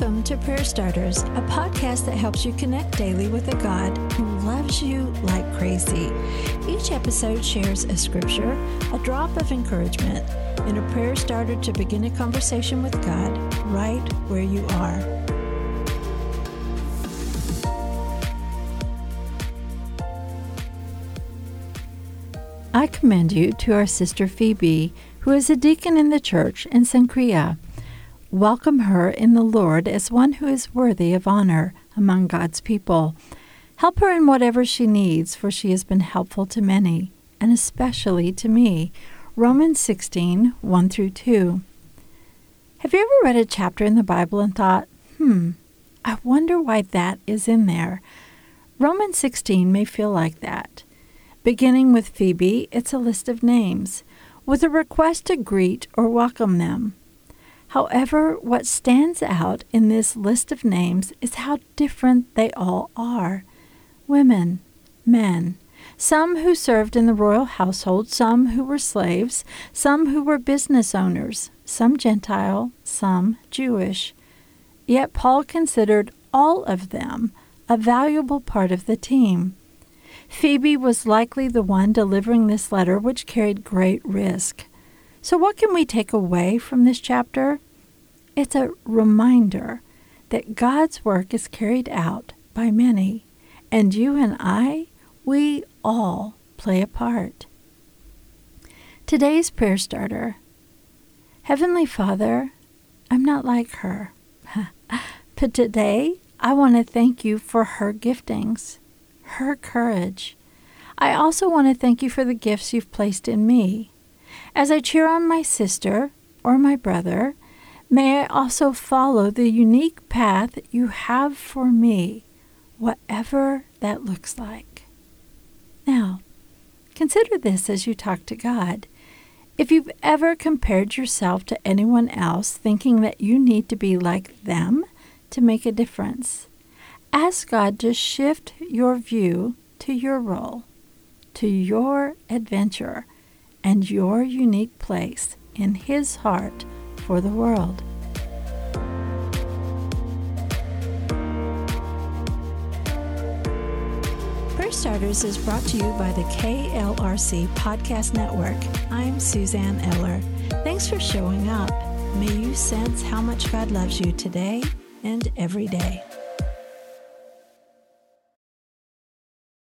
Welcome to Prayer Starters, a podcast that helps you connect daily with a God who loves you like crazy. Each episode shares a scripture, a drop of encouragement, and a prayer starter to begin a conversation with God right where you are. I commend you to our sister Phoebe, who is a deacon in the church in Cenchrea. Welcome her in the Lord as one who is worthy of honor among God's people. Help her in whatever she needs, for she has been helpful to many, and especially to me. Romans 16 1 through 2. Have you ever read a chapter in the Bible and thought, hmm, I wonder why that is in there? Romans 16 may feel like that. Beginning with Phoebe, it's a list of names, with a request to greet or welcome them. However, what stands out in this list of names is how different they all are women, men, some who served in the royal household, some who were slaves, some who were business owners, some Gentile, some Jewish. Yet Paul considered all of them a valuable part of the team. Phoebe was likely the one delivering this letter, which carried great risk. So, what can we take away from this chapter? It's a reminder that God's work is carried out by many, and you and I, we all play a part. Today's prayer starter Heavenly Father, I'm not like her, but today I want to thank you for her giftings, her courage. I also want to thank you for the gifts you've placed in me. As I cheer on my sister or my brother, may I also follow the unique path you have for me, whatever that looks like. Now, consider this as you talk to God. If you've ever compared yourself to anyone else thinking that you need to be like them to make a difference, ask God to shift your view to your role, to your adventure, and your unique place in His heart for the world. Prayer Starters is brought to you by the KLRC Podcast Network. I'm Suzanne Eller. Thanks for showing up. May you sense how much God loves you today and every day.